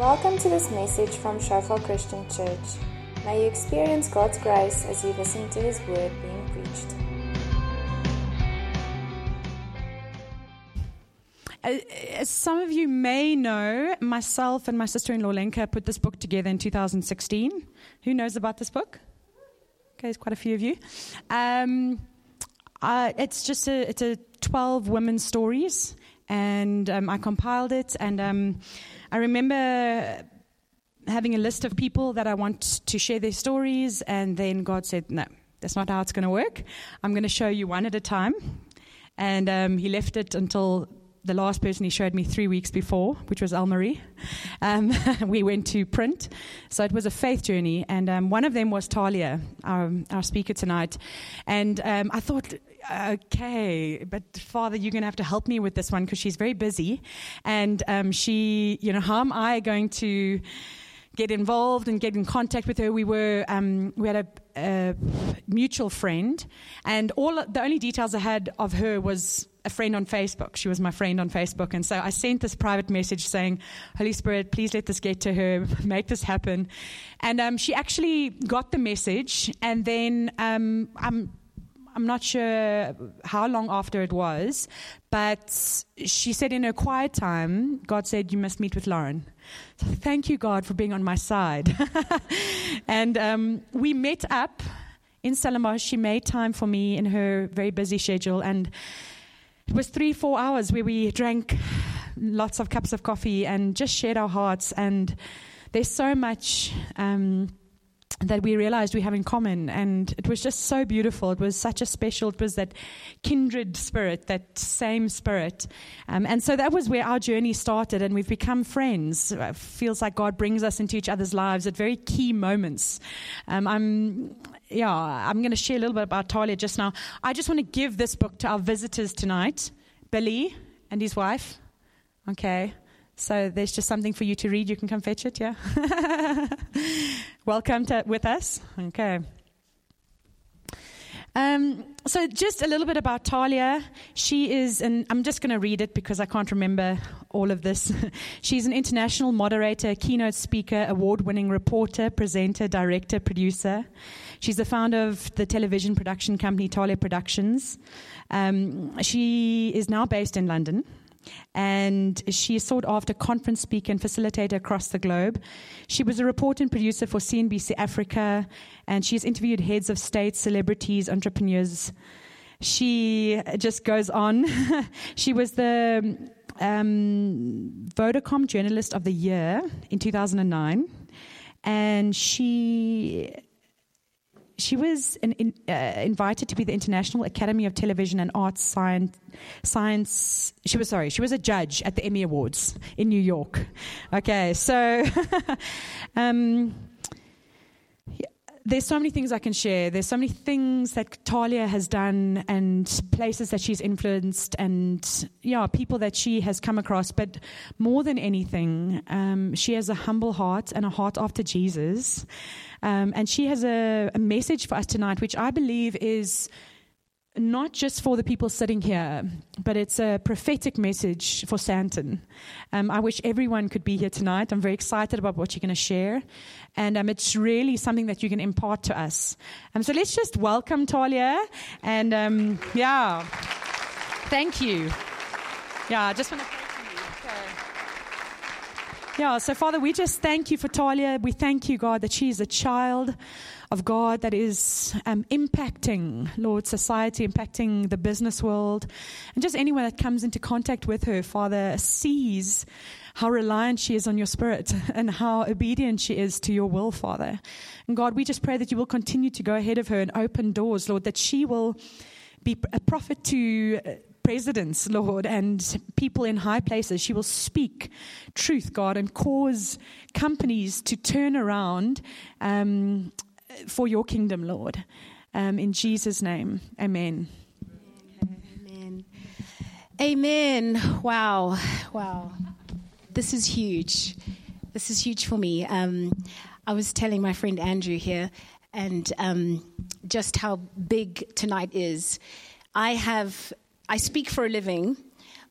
Welcome to this message from Shofar Christian Church. May you experience God's grace as you listen to His word being preached. As some of you may know, myself and my sister in law Lenka put this book together in 2016. Who knows about this book? Okay, there's quite a few of you. Um, uh, it's just a, it's a 12 women's stories, and um, I compiled it. And um, I remember having a list of people that I want to share their stories, and then God said, No, that's not how it's going to work. I'm going to show you one at a time. And um, He left it until the last person he showed me three weeks before, which was Almarie. Um, we went to print. So it was a faith journey. And um, one of them was Talia, our, our speaker tonight. And um, I thought, okay, but Father, you're going to have to help me with this one because she's very busy. And um, she, you know, how am I going to get involved and get in contact with her? We were, um, we had a, a, mutual friend, and all the only details I had of her was a friend on Facebook. She was my friend on Facebook. And so I sent this private message saying, Holy Spirit, please let this get to her, make this happen. And um, she actually got the message. And then um, I'm I'm not sure how long after it was, but she said in her quiet time, God said, You must meet with Lauren. So thank you, God, for being on my side. and um, we met up in Stellenbosch. She made time for me in her very busy schedule. And it was three, four hours where we drank lots of cups of coffee and just shared our hearts. And there's so much. Um, that we realized we have in common. And it was just so beautiful. It was such a special, it was that kindred spirit, that same spirit. Um, and so that was where our journey started, and we've become friends. It feels like God brings us into each other's lives at very key moments. Um, I'm, yeah, I'm going to share a little bit about Talia just now. I just want to give this book to our visitors tonight Billy and his wife. Okay. So there's just something for you to read. You can come fetch it, yeah? Welcome to, with us. Okay. Um, so, just a little bit about Talia. She is, and I'm just going to read it because I can't remember all of this. She's an international moderator, keynote speaker, award winning reporter, presenter, director, producer. She's the founder of the television production company Talia Productions. Um, she is now based in London and she is sought after conference speaker and facilitator across the globe. She was a reporter and producer for CNBC Africa, and she has interviewed heads of states, celebrities, entrepreneurs. She just goes on. she was the um, Vodacom Journalist of the Year in 2009, and she she was in, in, uh, invited to be the International Academy of Television and Arts Science, Science. She was sorry. She was a judge at the Emmy Awards in New York. Okay, so um, there's so many things I can share. There's so many things that Talia has done and places that she's influenced and, yeah, people that she has come across. But more than anything, um, she has a humble heart and a heart after Jesus. Um, and she has a, a message for us tonight, which I believe is not just for the people sitting here, but it's a prophetic message for Sandton. Um, I wish everyone could be here tonight. I'm very excited about what you're going to share. And um, it's really something that you can impart to us. Um, so let's just welcome Talia. And um, yeah, thank you. Yeah, I just want to. Yeah, so Father, we just thank you for Talia. We thank you, God, that she is a child of God that is um, impacting, Lord, society, impacting the business world, and just anyone that comes into contact with her, Father, sees how reliant she is on your spirit and how obedient she is to your will, Father. And God, we just pray that you will continue to go ahead of her and open doors, Lord, that she will be a prophet to presidents, Lord, and people in high places. She will speak truth, God, and cause companies to turn around um, for your kingdom, Lord. Um, in Jesus' name, amen. Amen. Amen. Wow. Wow. This is huge. This is huge for me. Um, I was telling my friend Andrew here, and um, just how big tonight is. I have, I speak for a living,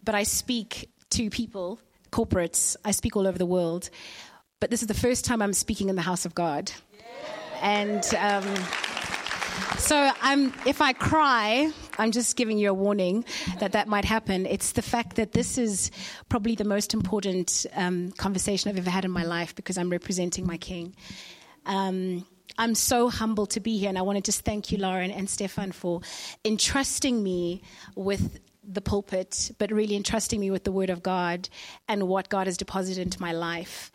but I speak to people, corporates, I speak all over the world. but this is the first time I'm speaking in the house of God. And um, so I'm, if I cry, I'm just giving you a warning that that might happen. It's the fact that this is probably the most important um, conversation I've ever had in my life because I'm representing my king. Um, I'm so humbled to be here, and I want to just thank you, Lauren and Stefan, for entrusting me with the pulpit, but really entrusting me with the Word of God and what God has deposited into my life.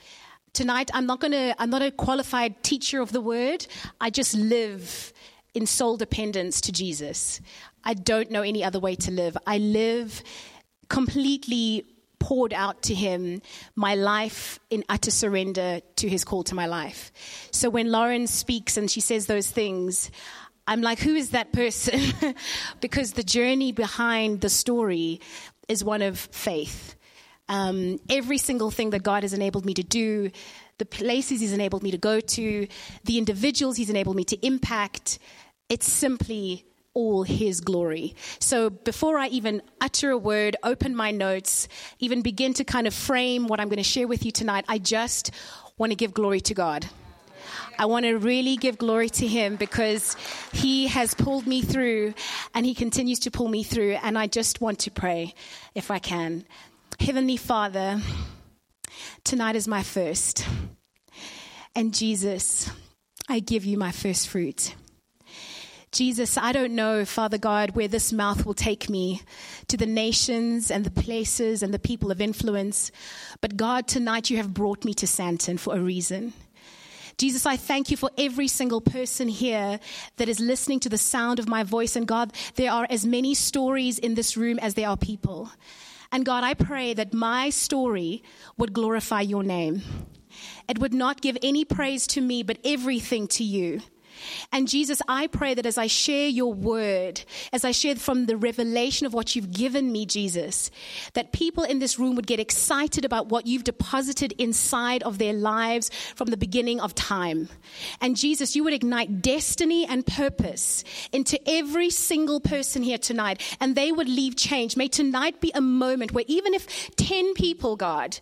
Tonight, I'm not going to, I'm not a qualified teacher of the Word. I just live in sole dependence to Jesus. I don't know any other way to live. I live completely poured out to him my life in utter surrender to his call to my life. So when Lauren speaks and she says those things, I'm like, who is that person? because the journey behind the story is one of faith. Um, every single thing that God has enabled me to do, the places He's enabled me to go to, the individuals He's enabled me to impact, it's simply all His glory. So before I even utter a word, open my notes, even begin to kind of frame what I'm going to share with you tonight, I just want to give glory to God. I want to really give glory to Him because He has pulled me through and He continues to pull me through. And I just want to pray, if I can. Heavenly Father, tonight is my first. And Jesus, I give you my first fruit. Jesus, I don't know, Father God, where this mouth will take me to the nations and the places and the people of influence. But God, tonight you have brought me to Sandton for a reason. Jesus, I thank you for every single person here that is listening to the sound of my voice. And God, there are as many stories in this room as there are people. And God, I pray that my story would glorify your name. It would not give any praise to me, but everything to you. And Jesus, I pray that as I share your word, as I share from the revelation of what you've given me, Jesus, that people in this room would get excited about what you've deposited inside of their lives from the beginning of time. And Jesus, you would ignite destiny and purpose into every single person here tonight, and they would leave changed. May tonight be a moment where even if 10 people, God,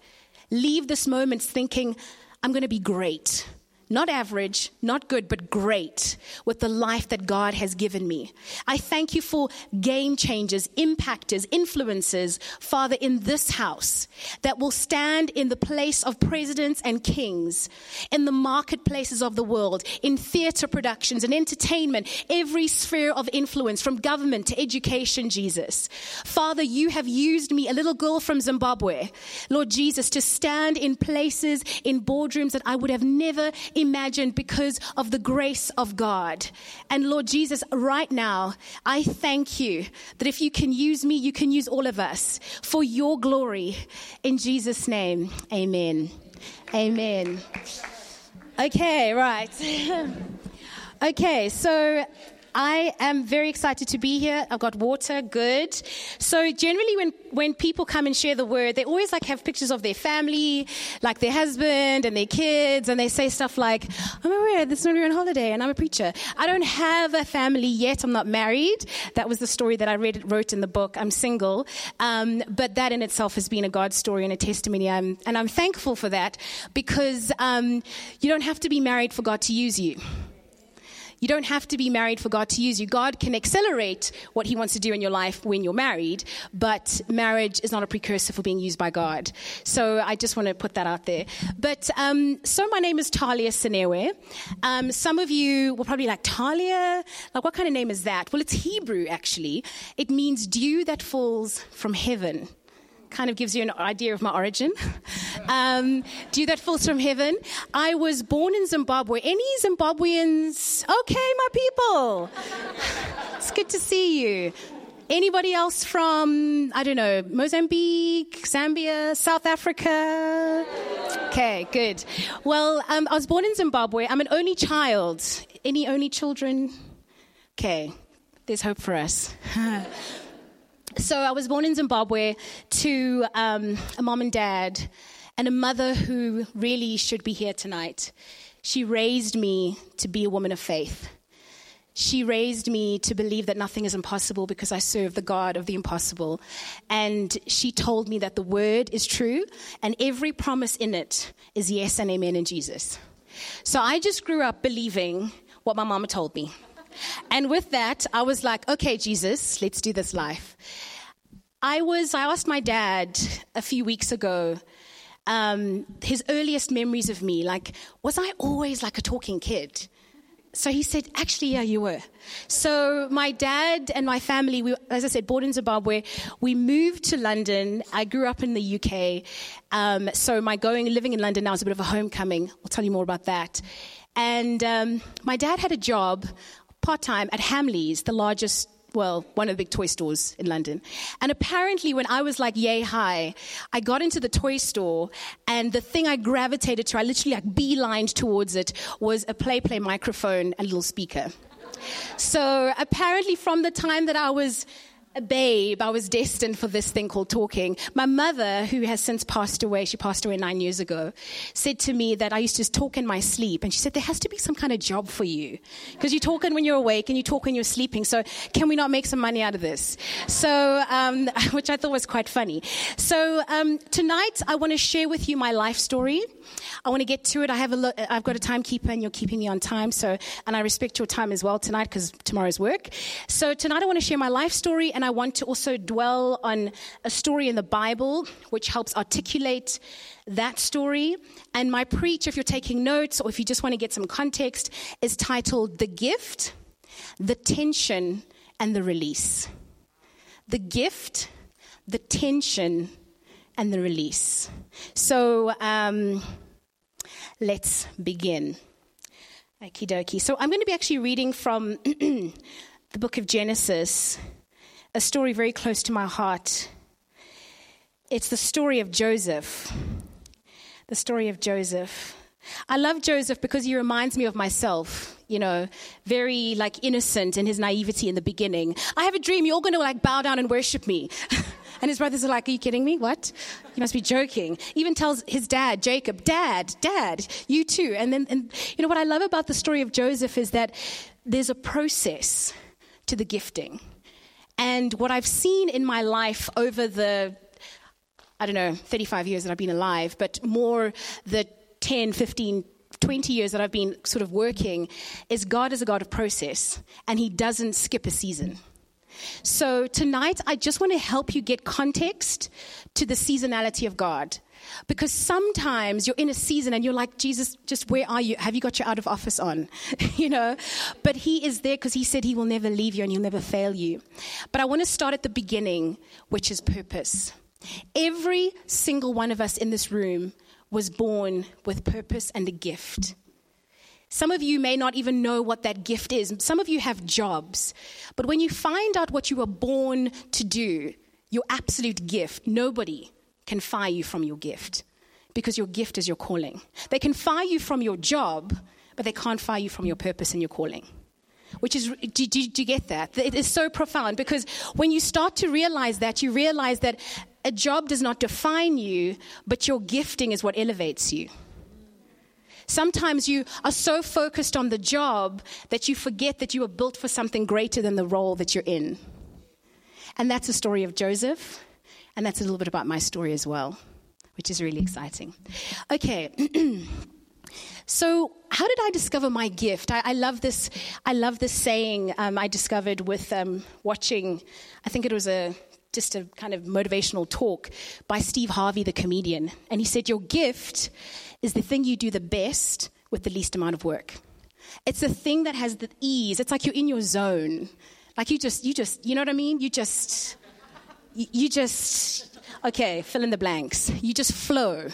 leave this moment thinking, I'm going to be great not average, not good, but great with the life that God has given me. I thank you for game changers, impactors, influencers, Father, in this house that will stand in the place of presidents and kings, in the marketplaces of the world, in theater productions and entertainment, every sphere of influence from government to education, Jesus. Father, you have used me, a little girl from Zimbabwe, Lord Jesus, to stand in places, in boardrooms that I would have never because of the grace of God. And Lord Jesus, right now, I thank you that if you can use me, you can use all of us for your glory. In Jesus' name, amen. Amen. Okay, right. okay, so I am very excited to be here. I've got water, good. So generally when, when people come and share the word, they always like have pictures of their family, like their husband and their kids, and they say stuff like, I'm aware this is when we're on holiday and I'm a preacher. I don't have a family yet. I'm not married. That was the story that I read, wrote in the book. I'm single. Um, but that in itself has been a God story and a testimony. I'm, and I'm thankful for that because um, you don't have to be married for God to use you. You don't have to be married for God to use you. God can accelerate what He wants to do in your life when you're married, but marriage is not a precursor for being used by God. So I just want to put that out there. But um, so my name is Talia Sinewe. Um, some of you will probably like Talia. Like, what kind of name is that? Well, it's Hebrew actually. It means dew that falls from heaven kind of gives you an idea of my origin. Um, dew that falls from heaven. I was born in Zimbabwe. Any Zimbabweans? Okay, my people. It's good to see you. Anybody else from, I don't know, Mozambique, Zambia, South Africa? Okay, good. Well, um, I was born in Zimbabwe. I'm an only child. Any only children? Okay, there's hope for us. So I was born in Zimbabwe to um, a mom and dad and a mother who really should be here tonight. She raised me to be a woman of faith. She raised me to believe that nothing is impossible because I serve the God of the impossible. And she told me that the word is true and every promise in it is yes and amen in Jesus. So I just grew up believing what my mama told me. And with that, I was like, okay, Jesus, let's do this life. I was, I asked my dad a few weeks ago, um, his earliest memories of me, like, was I always like a talking kid? So he said, actually, yeah, you were. So my dad and my family, we, as I said, born in Zimbabwe, we moved to London. I grew up in the UK. Um, so my going, living in London now is a bit of a homecoming. I'll tell you more about that. And um, my dad had a job part time at Hamleys, the largest well, one of the big toy stores in London. And apparently, when I was like yay high, I got into the toy store, and the thing I gravitated to, I literally like beelined towards it, was a play play microphone and little speaker. So apparently, from the time that I was a babe, I was destined for this thing called talking. My mother, who has since passed away, she passed away nine years ago, said to me that I used to talk in my sleep. And she said, There has to be some kind of job for you. Because you're talking when you're awake and you talk when you're sleeping. So can we not make some money out of this? So, um, which I thought was quite funny. So um, tonight, I want to share with you my life story. I want to get to it. I have a look, I've got a timekeeper and you're keeping me on time. So, and I respect your time as well tonight because tomorrow's work. So tonight, I want to share my life story and and I want to also dwell on a story in the Bible which helps articulate that story. And my preach, if you're taking notes or if you just want to get some context, is titled The Gift, the Tension, and the Release. The Gift, the Tension, and the Release. So um, let's begin. Okie dokie. So I'm going to be actually reading from the book of Genesis a story very close to my heart. It's the story of Joseph. The story of Joseph. I love Joseph because he reminds me of myself, you know, very like innocent in his naivety in the beginning. I have a dream, you're all going to like bow down and worship me. and his brothers are like, Are you kidding me? What? You must be joking. Even tells his dad, Jacob, Dad, Dad, you too. And then, and you know, what I love about the story of Joseph is that there's a process to the gifting. And what I've seen in my life over the, I don't know, 35 years that I've been alive, but more the 10, 15, 20 years that I've been sort of working, is God is a God of process, and He doesn't skip a season. So tonight, I just want to help you get context to the seasonality of God. Because sometimes you're in a season and you're like, Jesus, just where are you? Have you got your out of office on? you know? But He is there because He said He will never leave you and He'll never fail you. But I want to start at the beginning, which is purpose. Every single one of us in this room was born with purpose and a gift. Some of you may not even know what that gift is. Some of you have jobs. But when you find out what you were born to do, your absolute gift, nobody can fire you from your gift because your gift is your calling. They can fire you from your job, but they can't fire you from your purpose and your calling. Which is, do, do, do you get that? It is so profound because when you start to realize that, you realize that a job does not define you, but your gifting is what elevates you. Sometimes you are so focused on the job that you forget that you are built for something greater than the role that you're in. And that's the story of Joseph. And that's a little bit about my story as well, which is really exciting. Okay. so how did I discover my gift? I, I love this. I love this saying um, I discovered with um, watching. I think it was a just a kind of motivational talk by Steve Harvey, the comedian, and he said, "Your gift is the thing you do the best with the least amount of work. It's the thing that has the ease. It's like you're in your zone. Like you just, you just, you know what I mean? You just." You just, okay, fill in the blanks. You just flow.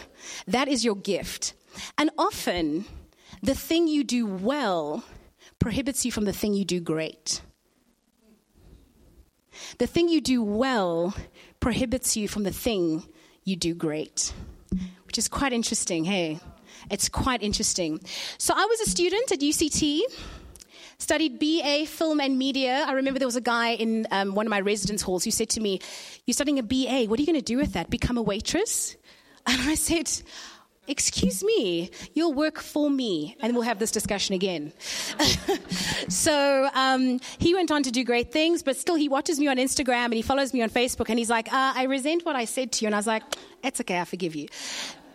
That is your gift. And often, the thing you do well prohibits you from the thing you do great. The thing you do well prohibits you from the thing you do great, which is quite interesting, hey? It's quite interesting. So, I was a student at UCT Studied BA Film and Media. I remember there was a guy in um, one of my residence halls who said to me, You're studying a BA. What are you going to do with that? Become a waitress? And I said, Excuse me, you'll work for me, and we'll have this discussion again. so um, he went on to do great things, but still, he watches me on Instagram and he follows me on Facebook, and he's like, uh, I resent what I said to you. And I was like, It's okay, I forgive you.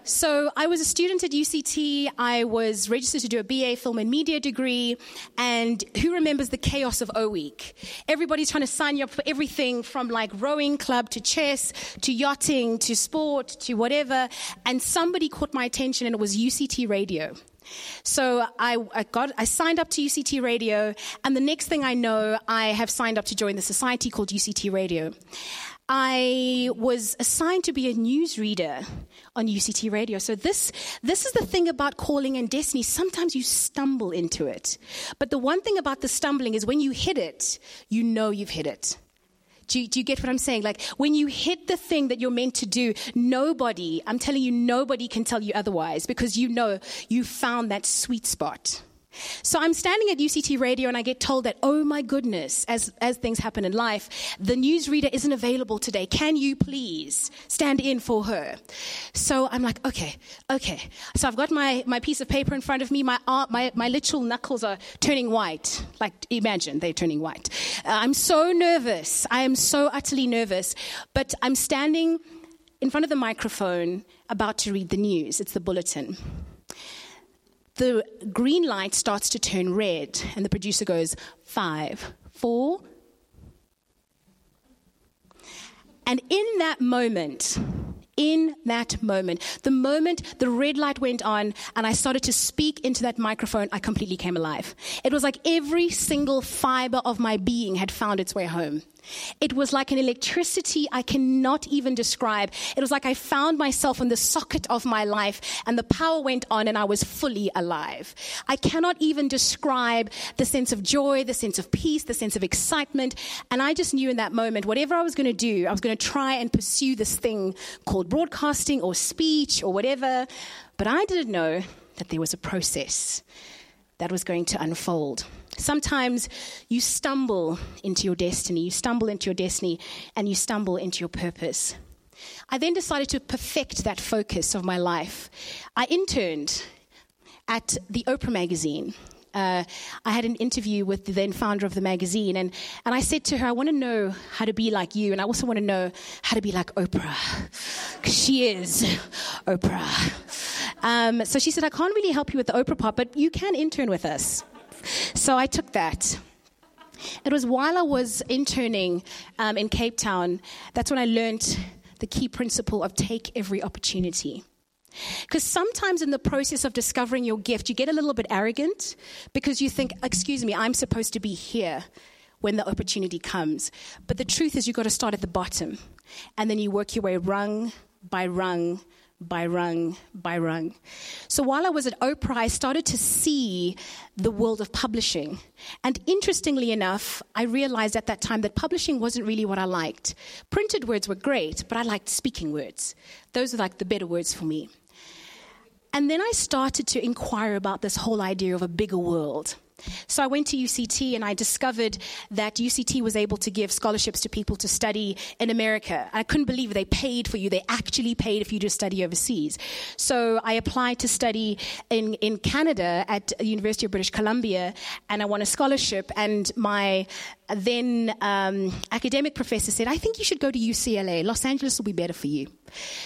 So I was a student at UCT. I was registered to do a BA film and media degree. And who remembers the chaos of O Week? Everybody's trying to sign you up for everything from like rowing club to chess to yachting to sport to whatever. And somebody caught my attention and it was UCT radio. So I, I, got, I signed up to UCT Radio, and the next thing I know, I have signed up to join the society called UCT Radio. I was assigned to be a news reader on UCT radio. So this, this is the thing about calling and destiny. Sometimes you stumble into it. But the one thing about the stumbling is when you hit it, you know you've hit it. Do you, do you, get what I'm saying? Like when you hit the thing that you're meant to do, nobody, I'm telling you, nobody can tell you otherwise because you know you found that sweet spot. So I'm standing at UCT radio and I get told that, oh my goodness, as, as things happen in life, the newsreader isn't available today. Can you please stand in for her? So I'm like, okay, okay. So I've got my, my piece of paper in front of me. My, uh, my, my literal knuckles are turning white. Like, imagine they're turning white. Uh, I'm so nervous. I am so utterly nervous. But I'm standing in front of the microphone about to read the news. It's the bulletin the green light starts to turn red, and the producer goes, five, four. And in that moment, in that moment, the moment the red light went on and I started to speak into that microphone, I completely came alive. It was like every single fiber of my being had found its way home. It was like an electricity I cannot even describe. It was like I found myself in the socket of my life and the power went on and I was fully alive. I cannot even describe the sense of joy, the sense of peace, the sense of excitement. And I just knew in that moment, whatever I was going to do, I was going to try and pursue this thing called broadcasting or speech or whatever. But I didn't know that there was a process that was going to unfold. Sometimes you stumble into your destiny, you stumble into your destiny, and you stumble into your purpose. I then decided to perfect that focus of my life. I interned at the Oprah magazine. Uh, I had an interview with the then founder of the magazine, and, and I said to her, I want to know how to be like you, and I also want to know how to be like Oprah. Because She is Oprah. Um, so she said, I can't really help you with the Oprah part, but you can intern with us. So I took that. It was while I was interning um, in Cape Town, that's when I learned the key principle of take every opportunity. Because sometimes in the process of discovering your gift, you get a little bit arrogant because you think, excuse me, I'm supposed to be here when the opportunity comes. But the truth is, you've got to start at the bottom and then you work your way rung by rung by rung by rung. So while I was at Oprah, I started to see the world of publishing. And interestingly enough, I realized at that time that publishing wasn't really what I liked. Printed words were great, but I liked speaking words. Those were like the better words for me. And then I started to inquire about this whole idea of a bigger world. So I went to UCT and I discovered that UCT was able to give scholarships to people to study in America. I couldn't believe they paid for you. They actually paid for you to study overseas. So I applied to study in, in Canada at the University of British Columbia and I won a scholarship. And my then um, academic professor said, I think you should go to UCLA. Los Angeles will be better for you.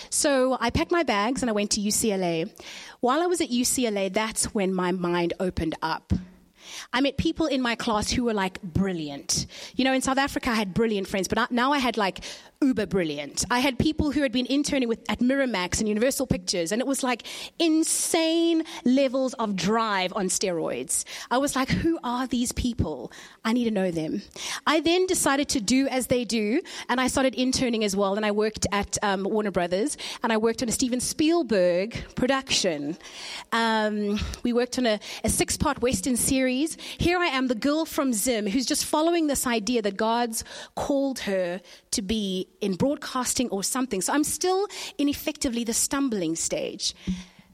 So I packed my bags and I went to UCLA. While I was at UCLA, that's when my mind opened up. I met people in my class who were like brilliant. You know, in South Africa, I had brilliant friends, but now I had like uber brilliant. I had people who had been interning with, at Miramax and Universal Pictures, and it was like insane levels of drive on steroids. I was like, who are these people? I need to know them. I then decided to do as they do, and I started interning as well, and I worked at um, Warner Brothers, and I worked on a Steven Spielberg production. Um, we worked on a, a six part Western series. Here I am, the girl from Zim, who's just following this idea that God's called her to be in broadcasting or something. So I'm still in effectively the stumbling stage.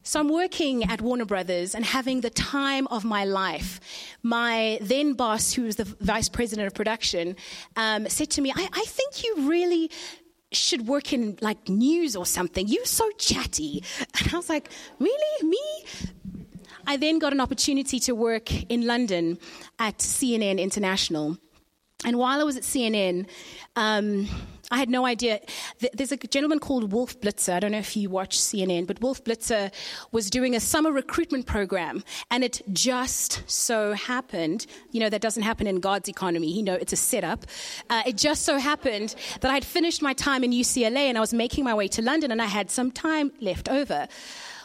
So I'm working at Warner Brothers and having the time of my life. My then boss, who was the vice president of production, um, said to me, I, I think you really should work in like news or something. You're so chatty. And I was like, Really? Me? I then got an opportunity to work in London at CNN International. And while I was at CNN, um, I had no idea. There's a gentleman called Wolf Blitzer. I don't know if you watch CNN, but Wolf Blitzer was doing a summer recruitment program, and it just so happened, you know, that doesn't happen in God's economy. You know, it's a setup. Uh, it just so happened that I had finished my time in UCLA and I was making my way to London, and I had some time left over.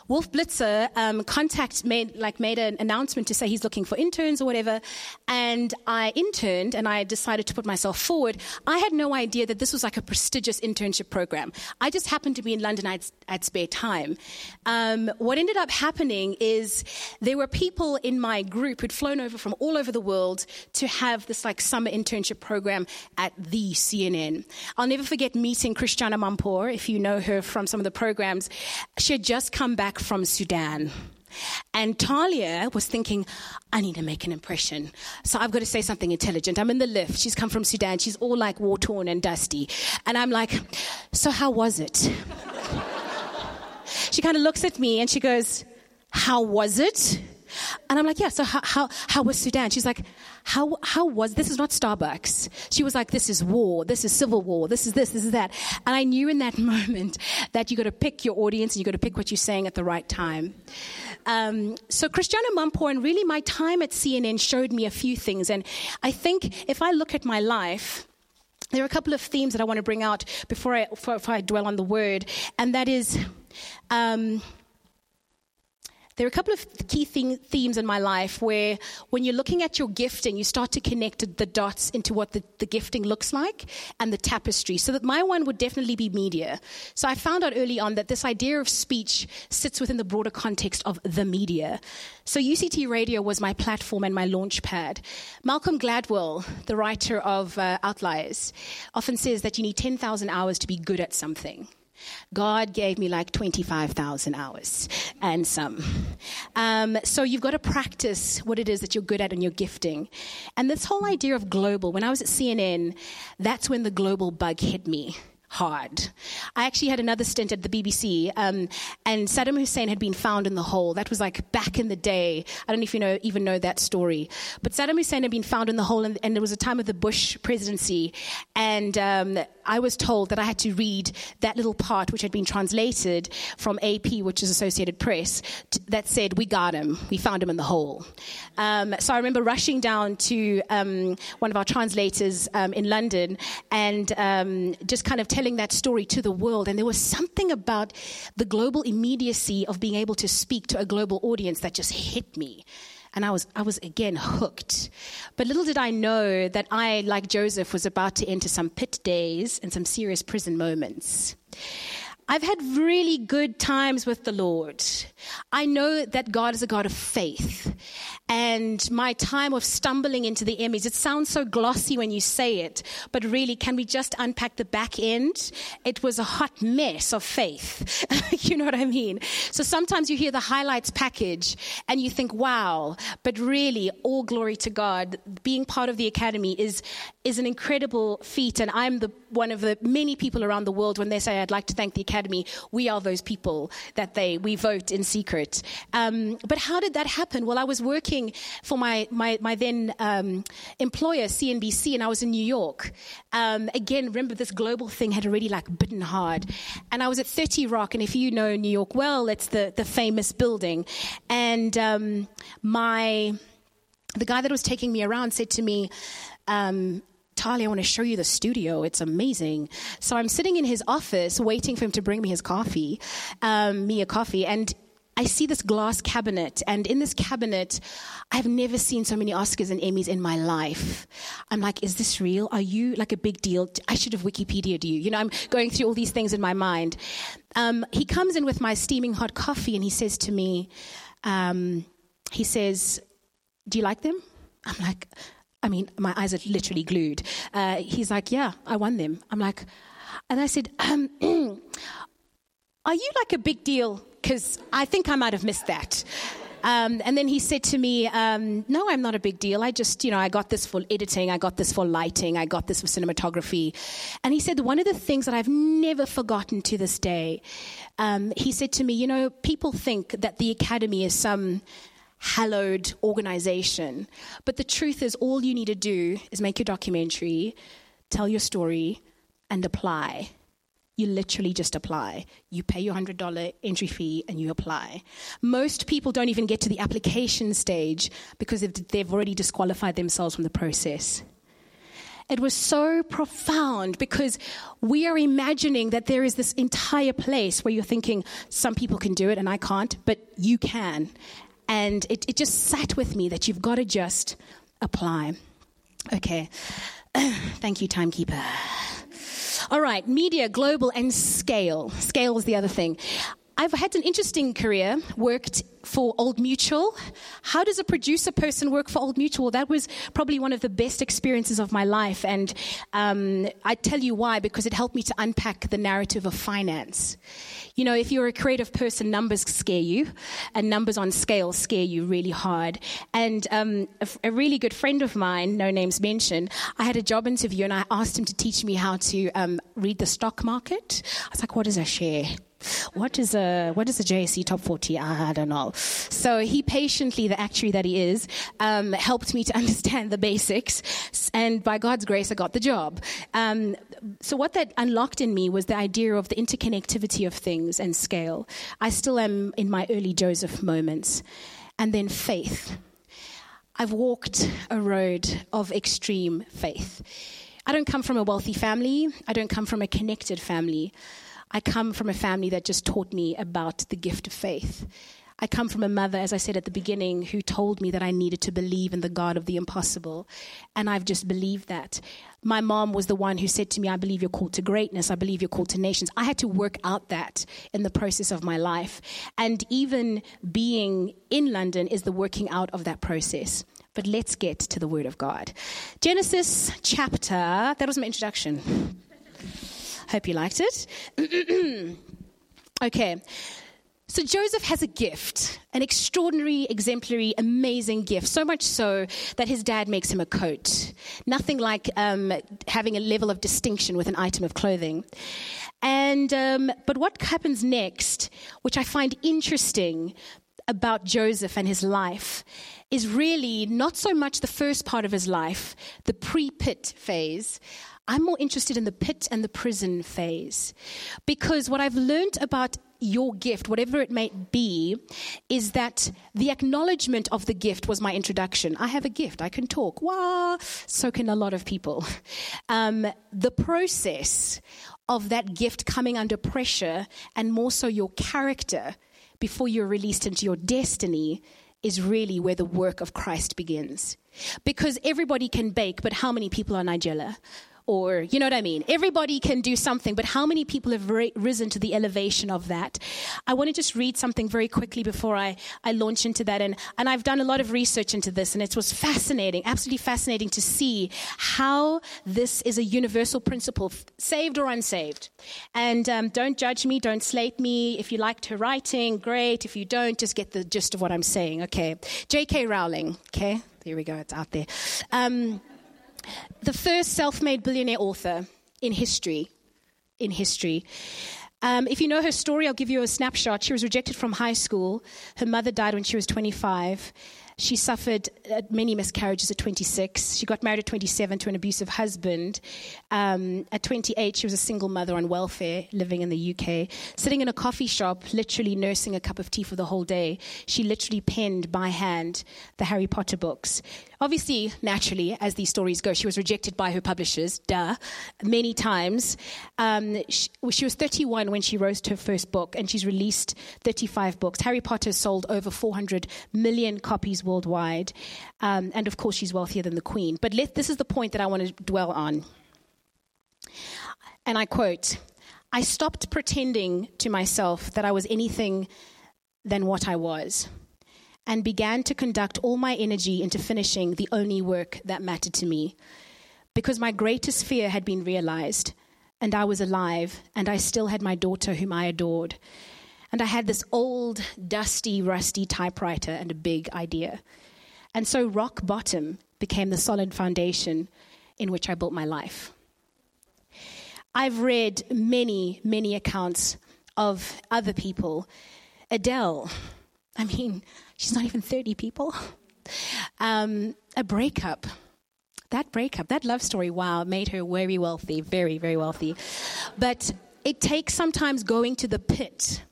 Wolf Blitzer um, contact made like made an announcement to say he's looking for interns or whatever, and I interned and I decided to put myself forward. I had no idea that this was like a prestigious internship program. I just happened to be in London. I'd, I'd spare time. Um, what ended up happening is there were people in my group who'd flown over from all over the world to have this like summer internship program at the CNN. I'll never forget meeting Christiane Amanpour, if you know her from some of the programs. She had just come back from Sudan. And Talia was thinking, I need to make an impression. So I've got to say something intelligent. I'm in the lift. She's come from Sudan. She's all like war torn and dusty. And I'm like, So how was it? she kind of looks at me and she goes, How was it? And I'm like, yeah, so how, how, how was Sudan? She's like, how, how was, this is not Starbucks. She was like, this is war. This is civil war. This is this, this is that. And I knew in that moment that you got to pick your audience and you got to pick what you're saying at the right time. Um, so Christiane Amanpour and really my time at CNN showed me a few things. And I think if I look at my life, there are a couple of themes that I want to bring out before I, before, before I dwell on the word. And that is, um, there are a couple of key thing, themes in my life where when you're looking at your gifting, you start to connect the dots into what the, the gifting looks like and the tapestry. So that my one would definitely be media. So I found out early on that this idea of speech sits within the broader context of the media. So UCT Radio was my platform and my launch pad. Malcolm Gladwell, the writer of uh, Outliers, often says that you need 10,000 hours to be good at something. God gave me like 25,000 hours and some. Um, so you've got to practice what it is that you're good at and you're gifting. And this whole idea of global, when I was at CNN, that's when the global bug hit me hard. I actually had another stint at the BBC, um, and Saddam Hussein had been found in the hole. That was like back in the day. I don't know if you know even know that story, but Saddam Hussein had been found in the hole, and, and there was a time of the Bush presidency, and um, I was told that I had to read that little part which had been translated from AP, which is Associated Press, t- that said, "We got him. We found him in the hole." Um, so I remember rushing down to um, one of our translators um, in London and um, just kind of telling that story to the world. And there was something about the global immediacy of being able to speak to a global audience that just hit me. And I was, I was again hooked. But little did I know that I, like Joseph, was about to enter some pit days and some serious prison moments. I've had really good times with the Lord. I know that God is a God of faith. And my time of stumbling into the image, it sounds so glossy when you say it, but really, can we just unpack the back end? It was a hot mess of faith. you know what I mean? So sometimes you hear the highlights package and you think, wow, but really, all glory to God. Being part of the academy is, is an incredible feat. And I'm the, one of the many people around the world when they say, I'd like to thank the academy, we are those people that they, we vote in secret. Um, but how did that happen? Well, I was working for my, my, my then um, employer, CNBC, and I was in New York. Um, again, remember this global thing had already like bitten hard. And I was at 30 Rock, and if you know New York well, it's the, the famous building. And um, my, the guy that was taking me around said to me, um, Talia, I want to show you the studio. It's amazing. So I'm sitting in his office waiting for him to bring me his coffee, um, me a coffee, and I see this glass cabinet, and in this cabinet, I've never seen so many Oscars and Emmys in my life. I'm like, is this real? Are you like a big deal? I should have Wikipedia'd you. You know, I'm going through all these things in my mind. Um, he comes in with my steaming hot coffee, and he says to me, um, he says, Do you like them? I'm like, I mean, my eyes are literally glued. Uh, he's like, Yeah, I won them. I'm like, and I said, um, Are you like a big deal because I think I might have missed that. Um, and then he said to me, um, No, I'm not a big deal. I just, you know, I got this for editing, I got this for lighting, I got this for cinematography. And he said, One of the things that I've never forgotten to this day, um, he said to me, You know, people think that the academy is some hallowed organization. But the truth is, all you need to do is make your documentary, tell your story, and apply you literally just apply. You pay your $100 entry fee and you apply. Most people don't even get to the application stage because they've already disqualified themselves from the process. It was so profound because we are imagining that there is this entire place where you're thinking, some people can do it and I can't, but you can. And it, it just sat with me that you've got to just apply. Okay. Thank you, timekeeper. All right, media, global, and scale. Scale is the other thing. I've had an interesting career, worked for Old Mutual. How does a producer person work for Old Mutual? That was probably one of the best experiences of my life. And um, I tell you why, because it helped me to unpack the narrative of finance. You know, if you're a creative person, numbers scare you, and numbers on scale scare you really hard. And um, a, really good friend of mine, no names mentioned, I had a job interview and I asked him to teach me how to um, read the stock market. I was like, what is a share? What is a what is a JSE top 40? I don't know. So he patiently, the actuary that he is, um, helped me to understand the basics, and by God's grace, I got the job. Um, so what that unlocked in me was the idea of the interconnectivity of things and scale. I still am in my early Joseph moments, and then faith. I've walked a road of extreme faith. I don't come from a wealthy family. I don't come from a connected family. I come from a family that just taught me about the gift of faith. I come from a mother, as I said at the beginning, who told me that I needed to believe in the God of the impossible. And I've just believed that. My mom was the one who said to me, I believe you're called to greatness. I believe you're called to nations. I had to work out that in the process of my life. And even being in London is the working out of that process. But let's get to the Word of God. Genesis chapter, that was my introduction. Hope you liked it. okay. So Joseph has a gift, an extraordinary, exemplary, amazing gift. So much so that his dad makes him a coat. Nothing like um, having a level of distinction with an item of clothing. And um, but what happens next, which I find interesting about Joseph and his life, is really not so much the first part of his life, the pre-pit phase, I'm more interested in the pit and the prison phase. Because what I've learned about your gift, whatever it may be, is that the acknowledgement of the gift was my introduction. I have a gift, I can talk. Wow, so can a lot of people. Um, the process of that gift coming under pressure, and more so your character before you're released into your destiny, is really where the work of Christ begins. Because everybody can bake, but how many people are Nigella? Or you know what I mean? Everybody can do something, but how many people have ra- risen to the elevation of that? I want to just read something very quickly before I, I launch into that. And, and I've done a lot of research into this, and it was fascinating, absolutely fascinating to see how this is a universal principle, saved or unsaved. And um, don't judge me, don't slate me. If you liked her writing, great. If you don't, just get the gist of what I'm saying, okay? J.K. Rowling, okay? There we go, it's out there. Um, the first self made billionaire author in history. In history. Um, if you know her story, I'll give you a snapshot. She was rejected from high school. Her mother died when she was 25. She suffered uh, many miscarriages at 26. She got married at 27 to an abusive husband. Um, at 28, she was a single mother on welfare living in the UK. Sitting in a coffee shop, literally nursing a cup of tea for the whole day, she literally penned by hand the Harry Potter books. Obviously, naturally, as these stories go, she was rejected by her publishers, duh, many times. Um, she, she, was 31 when she wrote her first book, and she's released 35 books. Harry Potter sold over 400 million copies worldwide. Um, and of course, she's wealthier than the Queen. But let, this is the point that I want to dwell on. And I quote I stopped pretending to myself that I was anything than what I was and began to conduct all my energy into finishing the only work that mattered to me. Because my greatest fear had been realized, and I was alive, and I still had my daughter whom I adored. And I had this old, dusty, rusty typewriter and a big idea. And so rock bottom became the solid foundation in which I built my life. I've read many, many accounts of other people. Adele, I mean, she's not even 30 people. Um, a breakup. That breakup, that love story, wow, made her very wealthy, very, very wealthy. But it takes sometimes going to the pit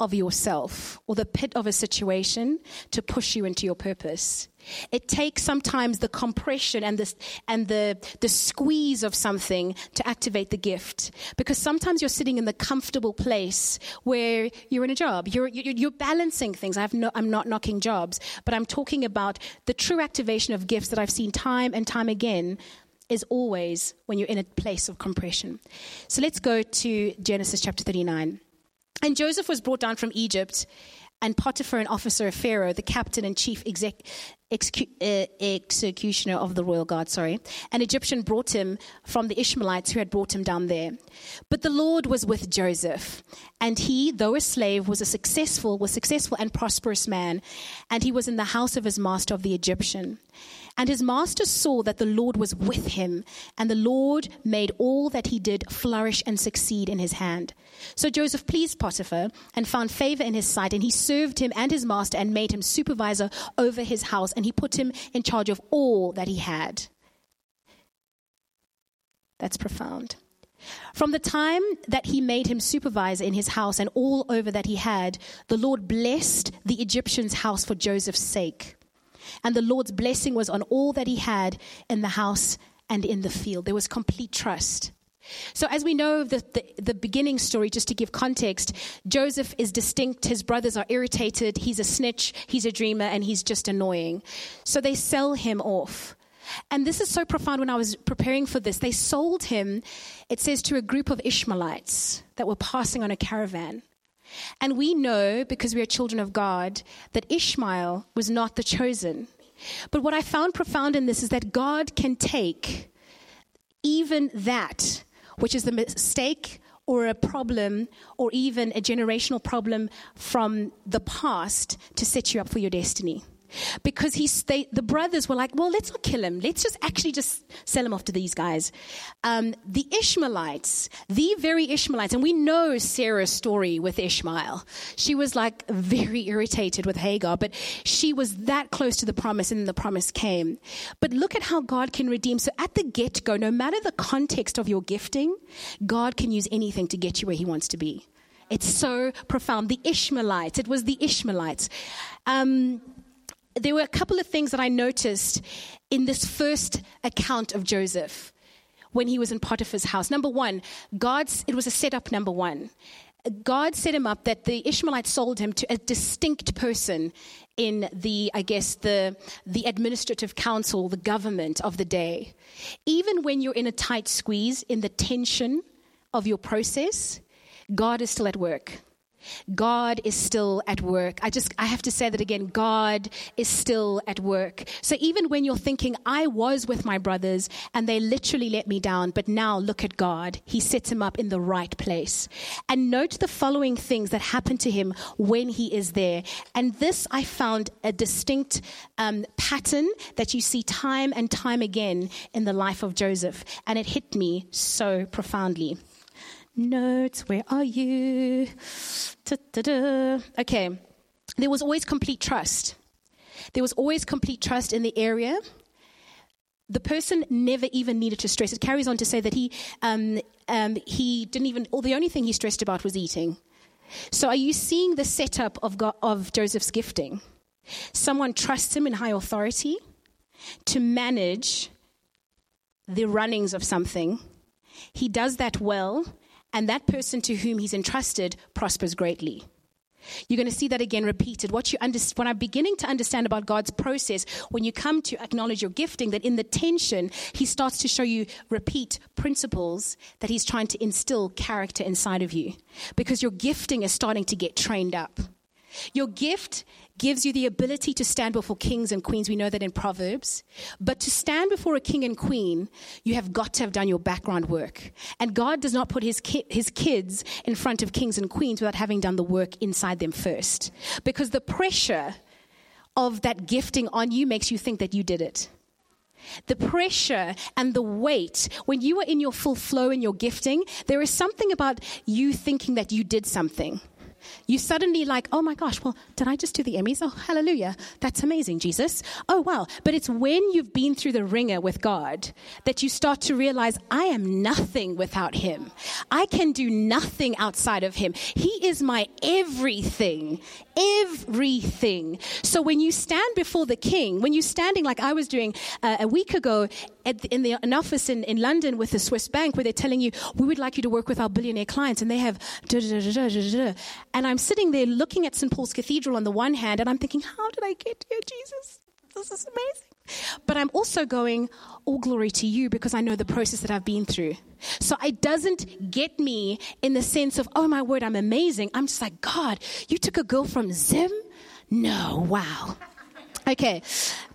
of yourself or the pit of a situation to push you into your purpose. It takes sometimes the compression and the, and the, the squeeze of something to activate the gift. Because sometimes you're sitting in the comfortable place where you're in a job. You're, you're, you're balancing things. I have no, I'm not knocking jobs, but I'm talking about the true activation of gifts that I've seen time and time again is always when you're in a place of compression. So let's go to Genesis chapter 39. And Joseph was brought down from Egypt, and Potiphar, an officer of Pharaoh, the captain and chief exec, execu, uh, executioner of the royal guard, sorry, an Egyptian brought him from the Ishmaelites who had brought him down there. But the Lord was with Joseph, and he, though a slave, was a successful, was successful and prosperous man, and he was in the house of his master of the Egyptian. And his master saw that the Lord was with him, and the Lord made all that he did flourish and succeed in his hand. So Joseph pleased Potiphar and found favor in his sight, and he served him and his master and made him supervisor over his house, and he put him in charge of all that he had. That's profound. From the time that he made him supervisor in his house and all over that he had, the Lord blessed the Egyptian's house for Joseph's sake and the Lord's blessing was on all that he had in the house and in the field. There was complete trust. So, as we know the, the, the, beginning story, just to give context, Joseph is distinct. His brothers are irritated. He's a snitch, he's a dreamer, and he's just annoying. So, they sell him off. And this is so profound when I was preparing for this. They sold him, it says, to a group of Ishmaelites that were passing on a caravan. And we know, because we are children of God, that Ishmael was not the chosen. But what I found profound in this is that God can take even that, which is the mistake or a problem or even a generational problem from the past, to set you up for your destiny because he's they, the brothers were like, well, let's not kill him. Let's just actually just sell him off to these guys. Um, the Ishmaelites, the very Ishmaelites, and we know Sarah's story with Ishmael. She was like very irritated with Hagar, but she was that close to the promise, and the promise came. But look at how God can redeem. So at the get go, no matter the context of your gifting, God can use anything to get you where He wants to be. It's so profound. The Ishmaelites, it was the Ishmaelites. Um, there were a couple of things that I noticed in this first account of Joseph when he was in Potiphar's house. Number one, God's, it was a setup, number one. God set him up that the Ishmaelites sold him to a distinct person in the, I guess, the, the administrative council, the government of the day. Even when you're in a tight squeeze, in the tension of your process, God is still at work. God is still at work. I just, I have to say that again. God is still at work. So even when you're thinking, I was with my brothers and they literally let me down, but now look at God. He sets him up in the right place. And note the following things that happen to him when he is there. And this I found a distinct um, pattern that you see time and time again in the life of Joseph. And it hit me so profoundly. Notes, where are you? Da-da-da. Okay, there was always complete trust. There was always complete trust in the area. The person never even needed to stress. It carries on to say that he, um, um, he didn't even, or the only thing he stressed about was eating. So, are you seeing the setup of, God, of Joseph's gifting? Someone trusts him in high authority to manage the runnings of something. He does that well, and that person to whom he's entrusted prospers greatly. You're going to see that again repeated. What you under, when I'm beginning to understand about God's process, when you come to acknowledge your gifting, that in the tension, He starts to show you repeat principles that He's trying to instill character inside of you. Because your gifting is starting to get trained up. Your gift gives you the ability to stand before kings and queens. We know that in Proverbs. But to stand before a king and queen, you have got to have done your background work. And God does not put his, ki- his kids in front of kings and queens without having done the work inside them first. Because the pressure of that gifting on you makes you think that you did it. The pressure and the weight, when you are in your full flow in your gifting, there is something about you thinking that you did something you suddenly like, oh my gosh, well, did I just do the Emmys? Oh, hallelujah. That's amazing, Jesus. Oh, wow. But it's when you've been through the wringer with God that you start to realize, I am nothing without Him. I can do nothing outside of Him. He is my everything. Everything. So when you stand before the King, when you're standing like I was doing uh, a week ago at, in the, an office in, in London with the Swiss bank where they're telling you, we would like you to work with our billionaire clients, and they have. And I'm sitting there looking at St. Paul's Cathedral on the one hand, and I'm thinking, how did I get here, Jesus? This is amazing. But I'm also going, all glory to you because I know the process that I've been through. So it doesn't get me in the sense of, oh my word, I'm amazing. I'm just like, God, you took a girl from Zim? No, wow. Okay,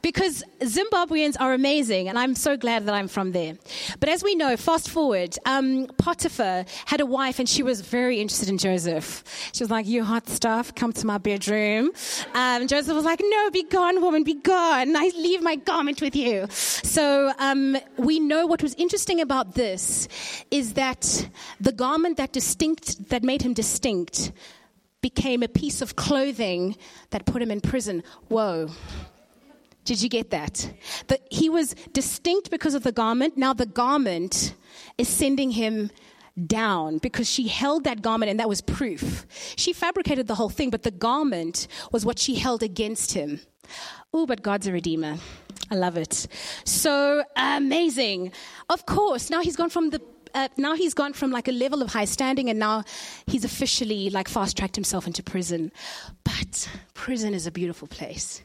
because Zimbabweans are amazing, and I'm so glad that I'm from there. But as we know, fast forward, um, Potiphar had a wife, and she was very interested in Joseph. She was like, "You hot stuff, come to my bedroom." Um, Joseph was like, "No, be gone, woman, be gone. I leave my garment with you." So um, we know what was interesting about this is that the garment that distinct that made him distinct became a piece of clothing that put him in prison. Whoa. Did you get that? That he was distinct because of the garment. Now the garment is sending him down because she held that garment and that was proof. She fabricated the whole thing, but the garment was what she held against him. Oh, but God's a redeemer. I love it. So amazing. Of course, now he's gone from the uh, now he's gone from like a level of high standing and now he's officially like fast tracked himself into prison. But prison is a beautiful place.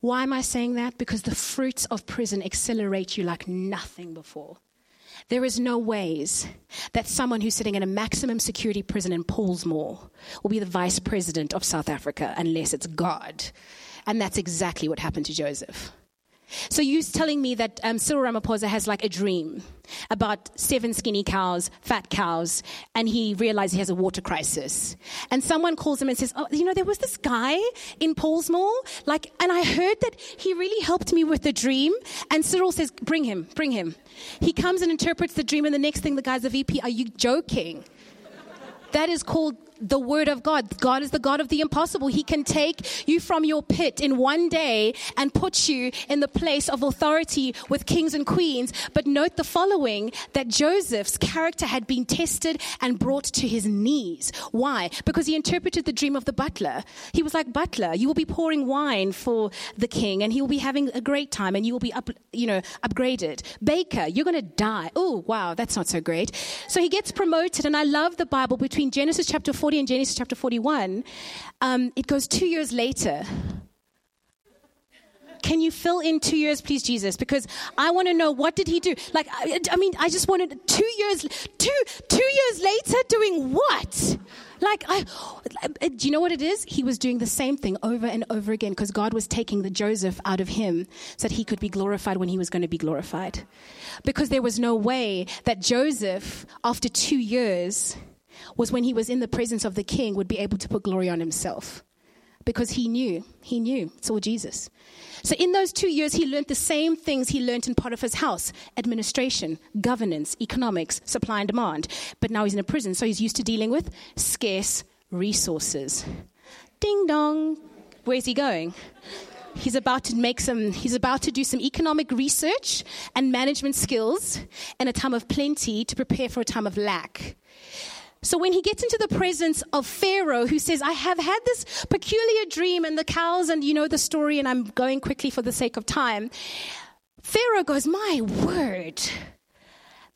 Why am I saying that? Because the fruits of prison accelerate you like nothing before. There is no ways that someone who's sitting in a maximum security prison in Pollsmoor will be the vice president of South Africa unless it's God. And that's exactly what happened to Joseph. So you're telling me that um, Cyril Ramaphosa has like a dream about seven skinny cows, fat cows, and he realizes he has a water crisis. And someone calls him and says, "Oh, you know, there was this guy in Pollsmoor, like, and I heard that he really helped me with the dream." And Cyril says, "Bring him, bring him." He comes and interprets the dream, and the next thing, the guy's a VP. Are you joking? That is called the word of God. God is the God of the impossible. He can take you from your pit in one day and put you in the place of authority with kings and queens. But note the following that Joseph's character had been tested and brought to his knees. Why? Because he interpreted the dream of the butler. He was like, Butler, you will be pouring wine for the king and he will be having a great time and you will be up, you know, upgraded. Baker, you're going to die. Oh, wow, that's not so great. So he gets promoted. And I love the Bible between Genesis chapter 4 40 and Genesis chapter 41, um, it goes two years later. Can you fill in two years, please, Jesus? Because I want to know what did he do? Like, I, I mean, I just wanted two years, two two years later, doing what? Like, I, do you know what it is? He was doing the same thing over and over again because God was taking the Joseph out of him so that he could be glorified when he was going to be glorified. Because there was no way that Joseph, after two years, was when he was in the presence of the king, would be able to put glory on himself. Because he knew, he knew, it's all Jesus. So in those two years, he learned the same things he learned in Potiphar's house administration, governance, economics, supply and demand. But now he's in a prison, so he's used to dealing with scarce resources. Ding dong. Where's he going? He's about to make some, he's about to do some economic research and management skills in a time of plenty to prepare for a time of lack. So when he gets into the presence of Pharaoh, who says, I have had this peculiar dream and the cows, and you know the story, and I'm going quickly for the sake of time. Pharaoh goes, My word,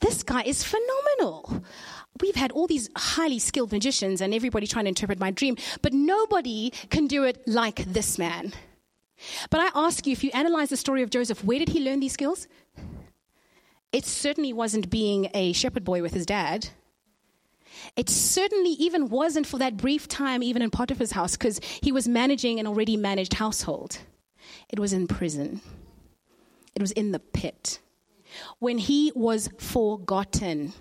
this guy is phenomenal. We've had all these highly skilled magicians and everybody trying to interpret my dream, but nobody can do it like this man. But I ask you, if you analyze the story of Joseph, where did he learn these skills? It certainly wasn't being a shepherd boy with his dad. It certainly even wasn't for that brief time, even in Potiphar's house, because he was managing an already managed household. It was in prison, it was in the pit. When he was forgotten,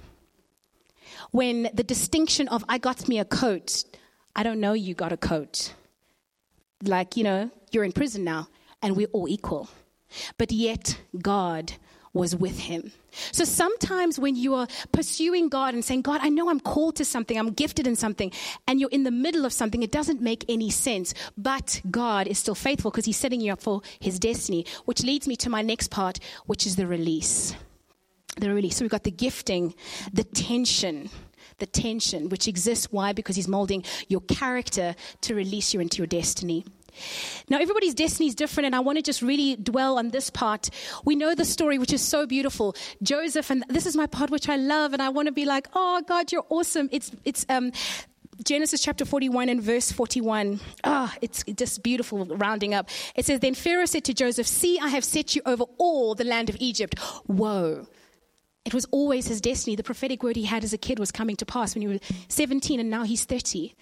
when the distinction of, I got me a coat, I don't know you got a coat. Like, you know, you're in prison now, and we're all equal. But yet, God was with him. So sometimes when you are pursuing God and saying, God, I know I'm called to something, I'm gifted in something, and you're in the middle of something, it doesn't make any sense. But God is still faithful because He's setting you up for His destiny, which leads me to my next part, which is the release. The release. So we've got the gifting, the tension the tension which exists. Why? Because he's molding your character to release you into your destiny. Now, everybody's destiny is different, and I want to just really dwell on this part. We know the story, which is so beautiful. Joseph, and this is my part, which I love, and I want to be like, oh, God, you're awesome. It's, it's, um, Genesis chapter 41 and verse 41. Ah, oh, it's just beautiful rounding up. It says, Then Pharaoh said to Joseph, See, I have set you over all the land of Egypt. Whoa. It was always his destiny. The prophetic word he had as a kid was coming to pass when he was 17, and now he's 30.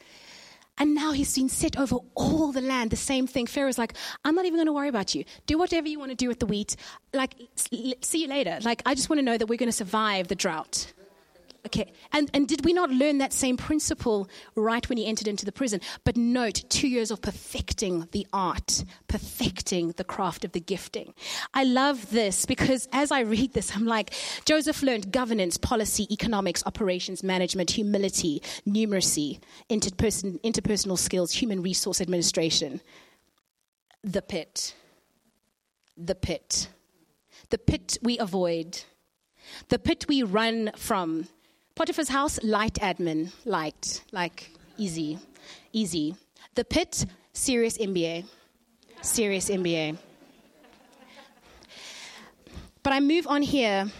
And now he's been set over all the land. The same thing. Pharaoh's like, I'm not even going to worry about you. Do whatever you want to do with the wheat. Like, see you later. Like, I just want to know that we're going to survive the drought. Okay. And, and did we not learn that same principle right when he entered into the prison? But note, two years of perfecting the art, perfecting the craft of the gifting. I love this because as I read this, I'm like, Joseph learned governance, policy, economics, operations, management, humility, numeracy, interperson, interpersonal skills, human resource administration. The pit. The pit. The pit we avoid. The pit we run from Potiphar's house, light admin, light, like easy, easy. The pit, serious MBA, serious MBA. But I move on here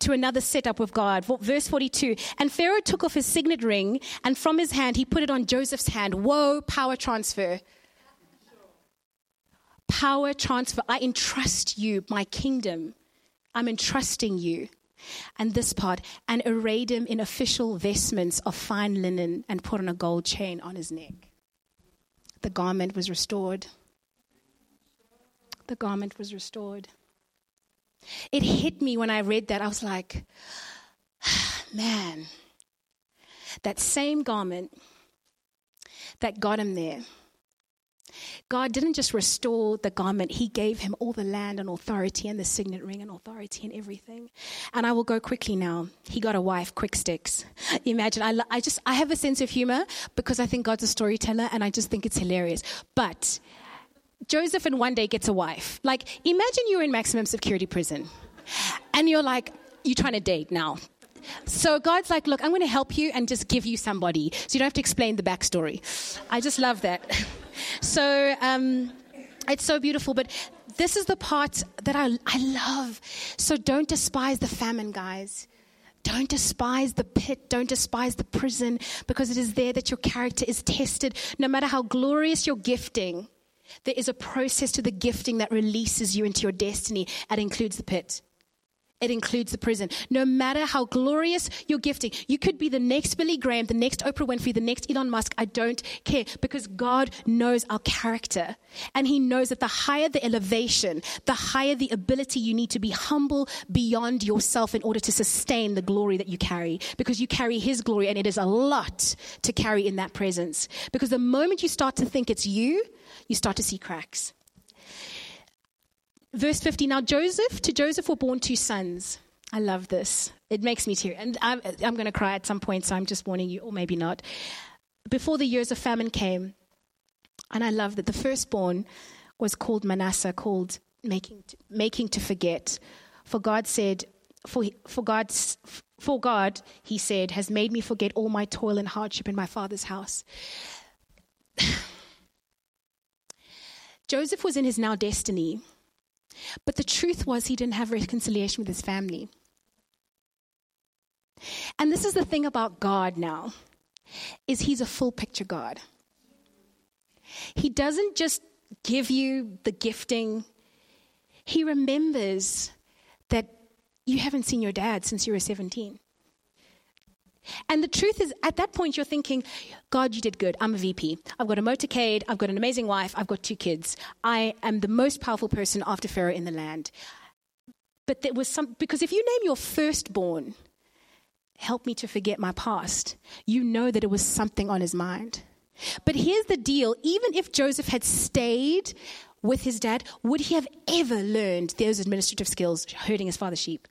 to another setup with God. Verse 42. And Pharaoh took off his signet ring, and from his hand he put it on Joseph's hand. Whoa, power transfer. Power transfer. I entrust you, my kingdom. I'm entrusting you. And this part, and arrayed him in official vestments of fine linen and put on a gold chain on his neck. The garment was restored. The garment was restored. It hit me when I read that. I was like, man, that same garment that got him there God didn't just restore the garment, He gave him all the land and authority and the signet ring and authority and everything. And I will go quickly now. He got a wife, quick sticks. Imagine, I, I just, I have a sense of humor because I think God's a storyteller and I just think it's hilarious. But Joseph in one day gets a wife. Like, imagine you're in maximum security prison and you're like, you're trying to date now. So God's like, look, I'm going to help you and just give you somebody. So you don't have to explain the backstory. I just love that. So um, it's so beautiful. But this is the part that I, I love. So don't despise the famine, guys. Don't despise the pit. Don't despise the prison because it is there that your character is tested. No matter how glorious your gifting, there is a process to the gifting that releases you into your destiny and includes the pit. It includes the prison. No matter how glorious your gifting, you could be the next Billy Graham, the next Oprah Winfrey, the next Elon Musk. I don't care because God knows our character. And He knows that the higher the elevation, the higher the ability you need to be humble beyond yourself in order to sustain the glory that you carry. Because you carry His glory, and it is a lot to carry in that presence. Because the moment you start to think it's you, you start to see cracks. Verse 50 Now Joseph, to Joseph were born two sons. I love this. It makes me tear. And I'm, I'm going to cry at some point, so I'm just warning you, or maybe not. Before the years of famine came, and I love that the firstborn was called Manasseh, called making to, making to forget. For God said, for, for, God's, for God, he said, has made me forget all my toil and hardship in my father's house. Joseph was in his now destiny but the truth was, he didn't have reconciliation with his family. And this is the thing about God now is he's a full picture God. He doesn't just give you the gifting. He remembers that you haven't seen your dad since you were 17. And the truth is, at that point, you're thinking, God, you did good. I'm a VP. I've got a motorcade. I've got an amazing wife. I've got two kids. I am the most powerful person after Pharaoh in the land. But there was some, because if you name your firstborn, help me to forget my past, you know that it was something on his mind. But here's the deal even if Joseph had stayed with his dad, would he have ever learned those administrative skills herding his father's sheep?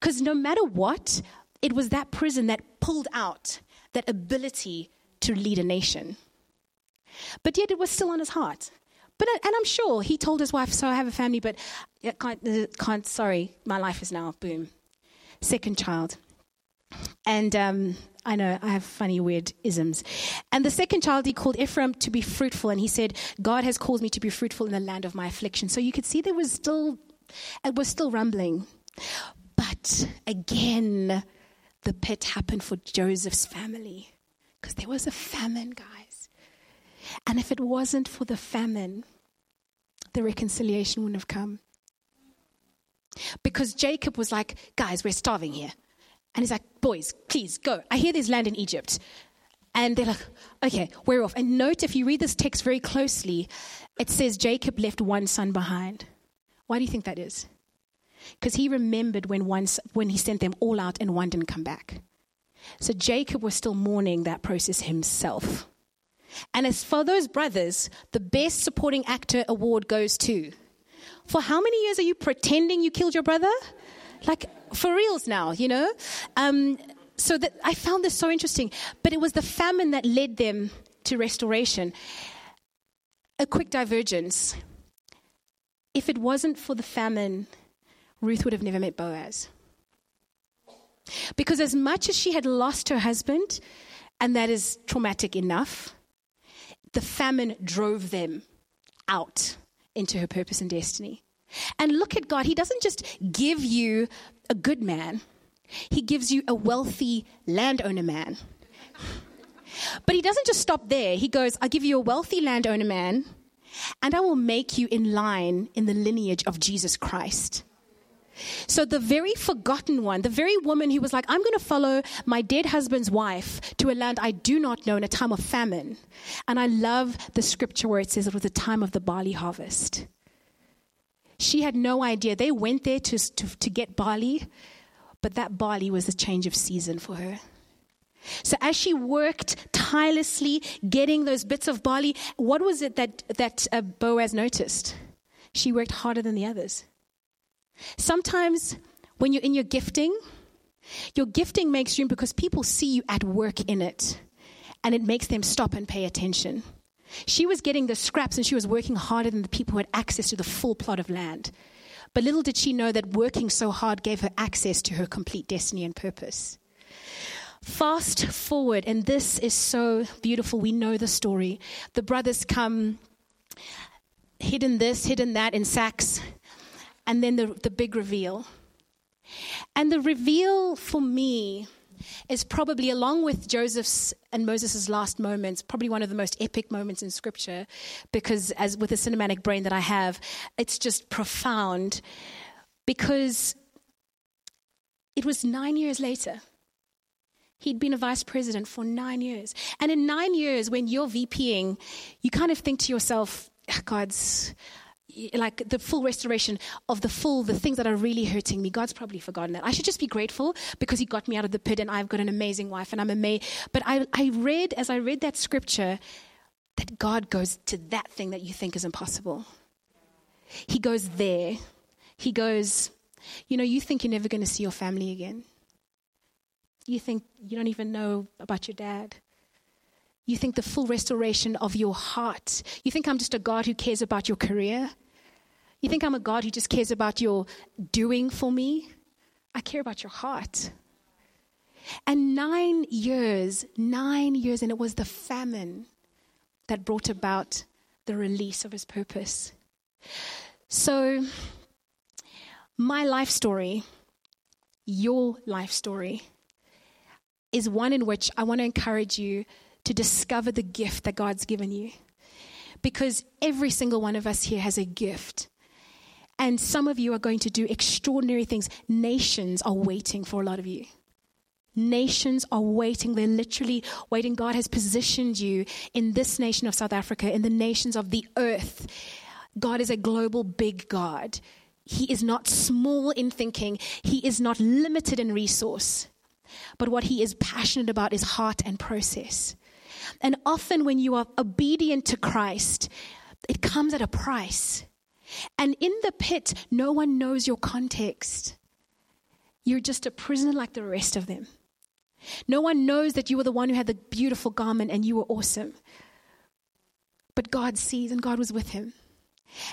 Because no matter what, it was that prison that pulled out that ability to lead a nation. But yet it was still on his heart. But uh, and I'm sure he told his wife, "So I have a family, but uh, can't, uh, can't sorry, my life is now boom, second child." And um, I know I have funny, weird isms. And the second child he called Ephraim to be fruitful, and he said, "God has caused me to be fruitful in the land of my affliction." So you could see there was still, it was still rumbling. But again, the pit happened for Joseph's family because there was a famine, guys. And if it wasn't for the famine, the reconciliation wouldn't have come. Because Jacob was like, guys, we're starving here. And he's like, boys, please go. I hear there's land in Egypt. And they're like, okay, we're off. And note if you read this text very closely, it says Jacob left one son behind. Why do you think that is? Because he remembered when, once, when he sent them all out and one didn't come back. So Jacob was still mourning that process himself. And as for those brothers, the best supporting actor award goes to. For how many years are you pretending you killed your brother? Like, for reals now, you know? Um, so that I found this so interesting. But it was the famine that led them to restoration. A quick divergence. If it wasn't for the famine, Ruth would have never met Boaz. Because as much as she had lost her husband, and that is traumatic enough, the famine drove them out into her purpose and destiny. And look at God. He doesn't just give you a good man, He gives you a wealthy landowner man. But He doesn't just stop there. He goes, I'll give you a wealthy landowner man, and I will make you in line in the lineage of Jesus Christ. So, the very forgotten one, the very woman who was like, I'm going to follow my dead husband's wife to a land I do not know in a time of famine. And I love the scripture where it says it was the time of the barley harvest. She had no idea. They went there to, to, to get barley, but that barley was a change of season for her. So as she worked tirelessly getting those bits of barley, what was it that, that uh, Boaz noticed? She worked harder than the others. Sometimes when you're in your gifting, your gifting makes room because people see you at work in it and it makes them stop and pay attention. She was getting the scraps and she was working harder than the people who had access to the full plot of land. But little did she know that working so hard gave her access to her complete destiny and purpose. Fast forward, and this is so beautiful. We know the story. The brothers come, hidden this, hidden that in sacks and then the, the big reveal. And the reveal for me is probably, along with Joseph's and Moses' last moments, probably one of the most epic moments in Scripture, because as with the cinematic brain that I have, it's just profound. Because it was nine years later. He'd been a vice president for nine years. And in nine years, when you're VPing, you kind of think to yourself, ah, God's, like the full restoration of the full, the things that are really hurting me. God's probably forgotten that. I should just be grateful because He got me out of the pit and I've got an amazing wife and I'm amazing. But I, I read, as I read that scripture, that God goes to that thing that you think is impossible. He goes there. He goes, you know, you think you're never going to see your family again. You think you don't even know about your dad. You think the full restoration of your heart. You think I'm just a God who cares about your career. You think I'm a God who just cares about your doing for me? I care about your heart. And nine years, nine years, and it was the famine that brought about the release of his purpose. So, my life story, your life story, is one in which I want to encourage you to discover the gift that God's given you. Because every single one of us here has a gift. And some of you are going to do extraordinary things. Nations are waiting for a lot of you. Nations are waiting. They're literally waiting. God has positioned you in this nation of South Africa, in the nations of the earth. God is a global big God. He is not small in thinking, He is not limited in resource. But what He is passionate about is heart and process. And often, when you are obedient to Christ, it comes at a price. And in the pit, no one knows your context. You're just a prisoner like the rest of them. No one knows that you were the one who had the beautiful garment and you were awesome. But God sees, and God was with him.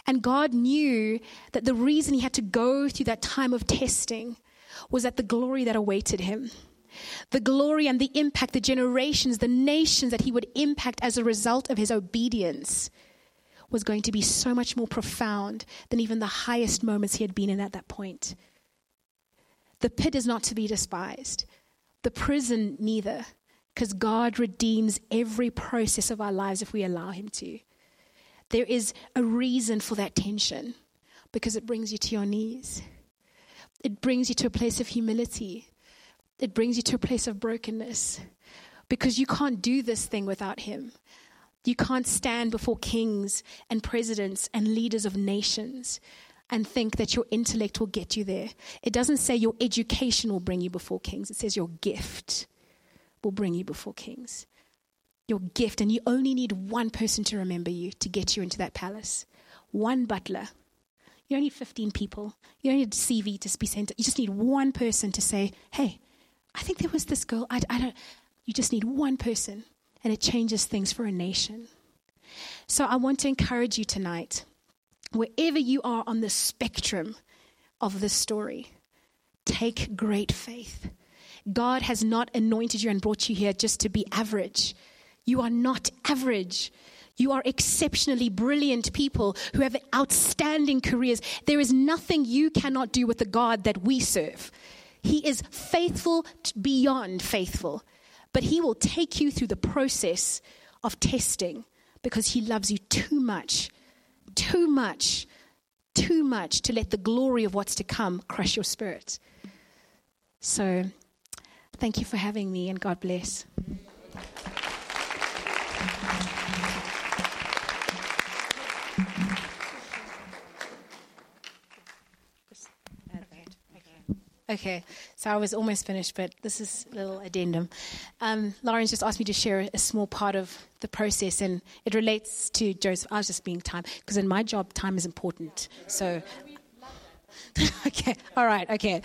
And God knew that the reason he had to go through that time of testing was that the glory that awaited him. The glory and the impact, the generations, the nations that he would impact as a result of his obedience was going to be so much more profound than even the highest moments he had been in at that point. The pit is not to be despised, the prison, neither, because God redeems every process of our lives if we allow Him to. There is a reason for that tension because it brings you to your knees. It brings you to a place of humility. It brings you to a place of brokenness because you can't do this thing without Him. You can't stand before kings and presidents and leaders of nations and think that your intellect will get you there. It doesn't say your education will bring you before kings, it says your gift will bring you before kings. Your gift, and you only need one person to remember you to get you into that palace. One butler. You don't need 15 people. You don't need a CV to be sent. You just need one person to say, hey, I think there was this girl. I, I don't. You just need one person, and it changes things for a nation. So I want to encourage you tonight wherever you are on the spectrum of this story, take great faith. God has not anointed you and brought you here just to be average. You are not average. You are exceptionally brilliant people who have outstanding careers. There is nothing you cannot do with the God that we serve. He is faithful beyond faithful, but He will take you through the process of testing because He loves you too much too much, too much to let the glory of what's to come crush your spirit. So, thank you for having me, and God bless. Okay, so I was almost finished, but this is a little addendum. Um, Lauren's just asked me to share a small part of the process, and it relates to Joseph. I was just being time, because in my job, time is important. So, okay, all right, okay.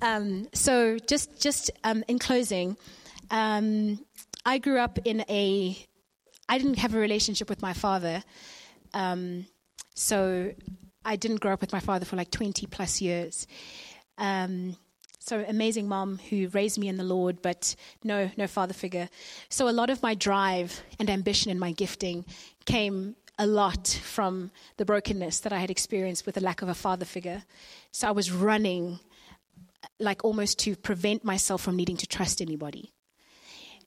Um, so, just just um, in closing, um, I grew up in a. I didn't have a relationship with my father, um, so I didn't grow up with my father for like twenty plus years. Um, so amazing mom who raised me in the Lord, but no, no father figure. So a lot of my drive and ambition and my gifting came a lot from the brokenness that I had experienced with the lack of a father figure. So I was running like almost to prevent myself from needing to trust anybody.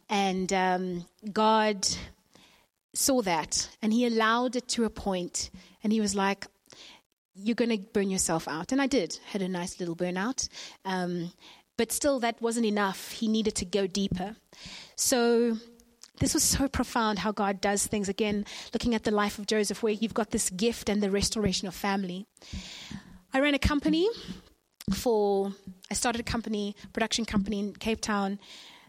And um, God saw that and He allowed it to a point, and He was like, you're going to burn yourself out. And I did, had a nice little burnout. Um, but still, that wasn't enough. He needed to go deeper. So, this was so profound how God does things. Again, looking at the life of Joseph, where you've got this gift and the restoration of family. I ran a company for, I started a company, production company in Cape Town,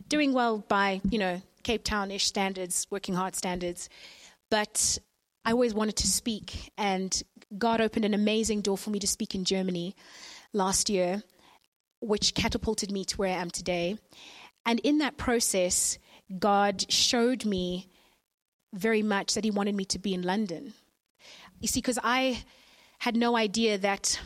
doing well by, you know, Cape Town ish standards, working hard standards. But I always wanted to speak, and God opened an amazing door for me to speak in Germany last year, which catapulted me to where I am today. And in that process, God showed me very much that He wanted me to be in London. You see, because I had no idea that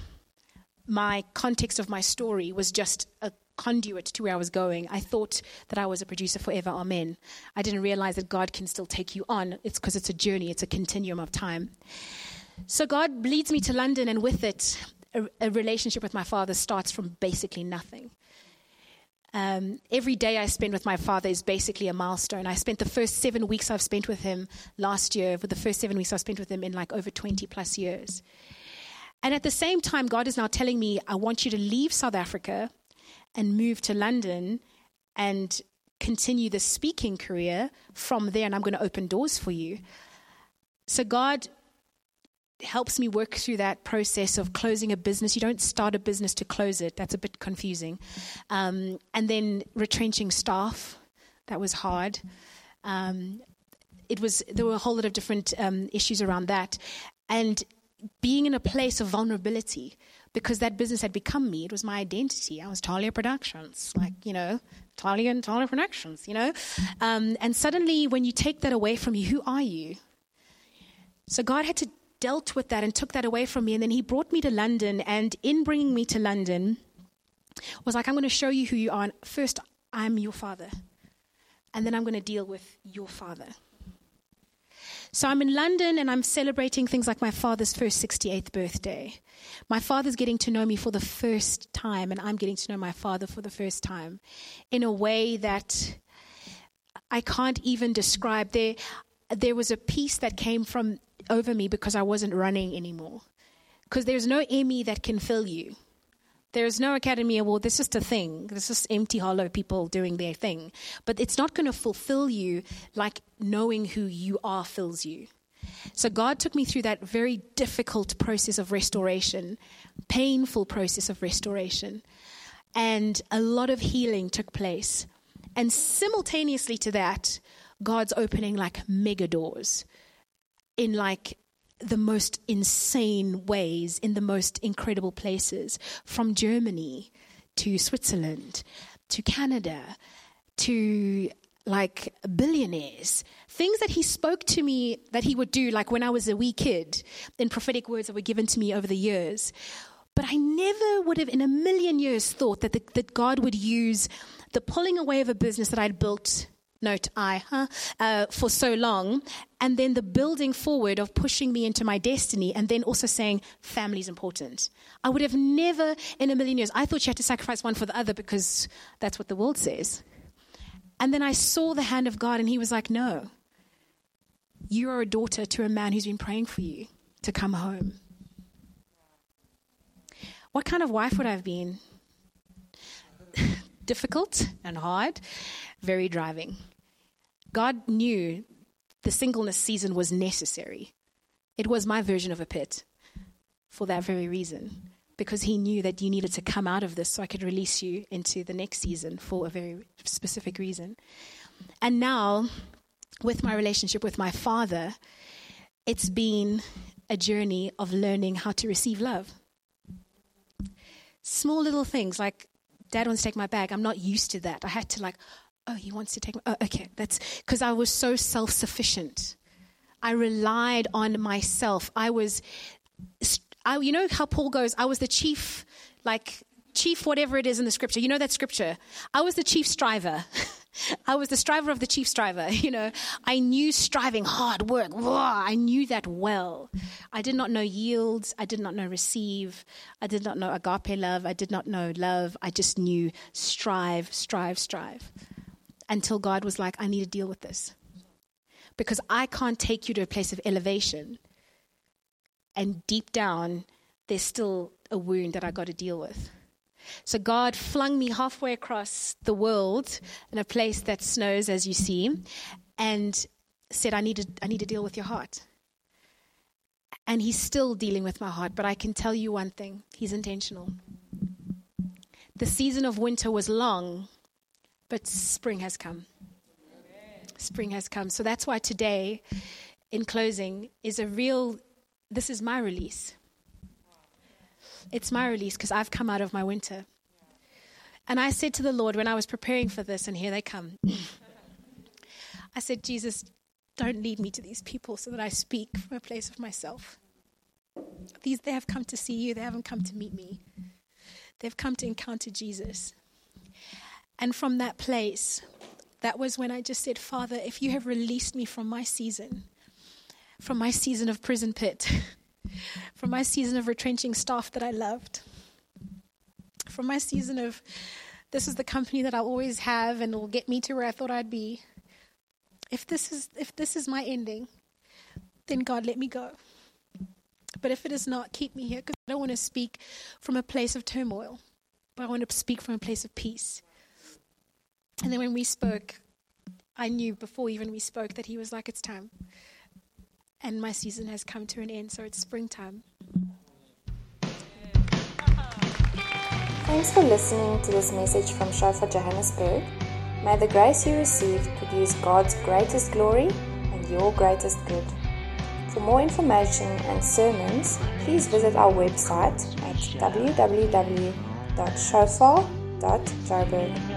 my context of my story was just a conduit to where I was going. I thought that I was a producer forever, amen. I didn't realize that God can still take you on. It's because it's a journey, it's a continuum of time. So God leads me to London, and with it, a, a relationship with my father starts from basically nothing. Um, every day I spend with my father is basically a milestone. I spent the first seven weeks I've spent with him last year, for the first seven weeks I've spent with him in like over 20 plus years. And at the same time, God is now telling me, I want you to leave South Africa and move to London and continue the speaking career from there, and I'm going to open doors for you. So, God helps me work through that process of closing a business. You don't start a business to close it, that's a bit confusing. Um, and then retrenching staff, that was hard. Um, it was there were a whole lot of different um, issues around that, and being in a place of vulnerability because that business had become me. It was my identity. I was Talia Productions, like you know, Talia and Talia Productions, you know. Um, and suddenly, when you take that away from you, who are you? So God had to dealt with that and took that away from me. And then he brought me to London. And in bringing me to London, was like, I'm going to show you who you are. First, I'm your father. And then I'm going to deal with your father. So I'm in London and I'm celebrating things like my father's first 68th birthday. My father's getting to know me for the first time, and I'm getting to know my father for the first time in a way that I can't even describe. There, there was a peace that came from over me because I wasn't running anymore. Because there's no Emmy that can fill you. There's no Academy Award. It's just a thing. It's just empty, hollow people doing their thing. But it's not going to fulfill you like knowing who you are fills you. So God took me through that very difficult process of restoration, painful process of restoration. And a lot of healing took place. And simultaneously to that, God's opening like mega doors in like the most insane ways, in the most incredible places, from Germany to Switzerland to Canada to like billionaires, things that he spoke to me that he would do, like when I was a wee kid, in prophetic words that were given to me over the years. But I never would have in a million years thought that, the, that God would use the pulling away of a business that I'd built note I, huh, uh, for so long, and then the building forward of pushing me into my destiny, and then also saying family is important. I would have never in a million years. I thought you had to sacrifice one for the other because that's what the world says. And then I saw the hand of God, and He was like, "No, you are a daughter to a man who's been praying for you to come home." What kind of wife would I have been? Difficult and hard, very driving. God knew the singleness season was necessary. It was my version of a pit for that very reason, because He knew that you needed to come out of this so I could release you into the next season for a very specific reason. And now, with my relationship with my Father, it's been a journey of learning how to receive love. Small little things like dad wants to take my bag. I'm not used to that. I had to like oh, he wants to take me. Oh, okay. That's because I was so self sufficient. I relied on myself. I was, I, you know how Paul goes, I was the chief, like, chief whatever it is in the scripture. You know that scripture? I was the chief striver. I was the striver of the chief striver. You know, I knew striving, hard work. I knew that well. I did not know yields. I did not know receive. I did not know agape love. I did not know love. I just knew strive, strive, strive until God was like, I need to deal with this. Because I can't take you to a place of elevation. And deep down, there's still a wound that I got to deal with. So God flung me halfway across the world in a place that snows, as you see, and said, I need to, I need to deal with your heart. And He's still dealing with my heart, but I can tell you one thing He's intentional. The season of winter was long, but spring has come. Spring has come. So that's why today, in closing, is a real, this is my release. It's my release because I've come out of my winter. And I said to the Lord when I was preparing for this, and here they come. I said, Jesus, don't lead me to these people so that I speak from a place of myself. These, they have come to see you, they haven't come to meet me. They've come to encounter Jesus. And from that place, that was when I just said, Father, if you have released me from my season, from my season of prison pit, from my season of retrenching staff that I loved, from my season of this is the company that I'll always have and will get me to where I thought I'd be. If this is if this is my ending, then God let me go. But if it is not, keep me here because I don't want to speak from a place of turmoil, but I want to speak from a place of peace. And then when we spoke, I knew before even we spoke that he was like, it's time. And my season has come to an end, so it's springtime. Thanks for listening to this message from Shofar Johannesburg. May the grace you received produce God's greatest glory and your greatest good. For more information and sermons, please visit our website at www.shofar.joburg.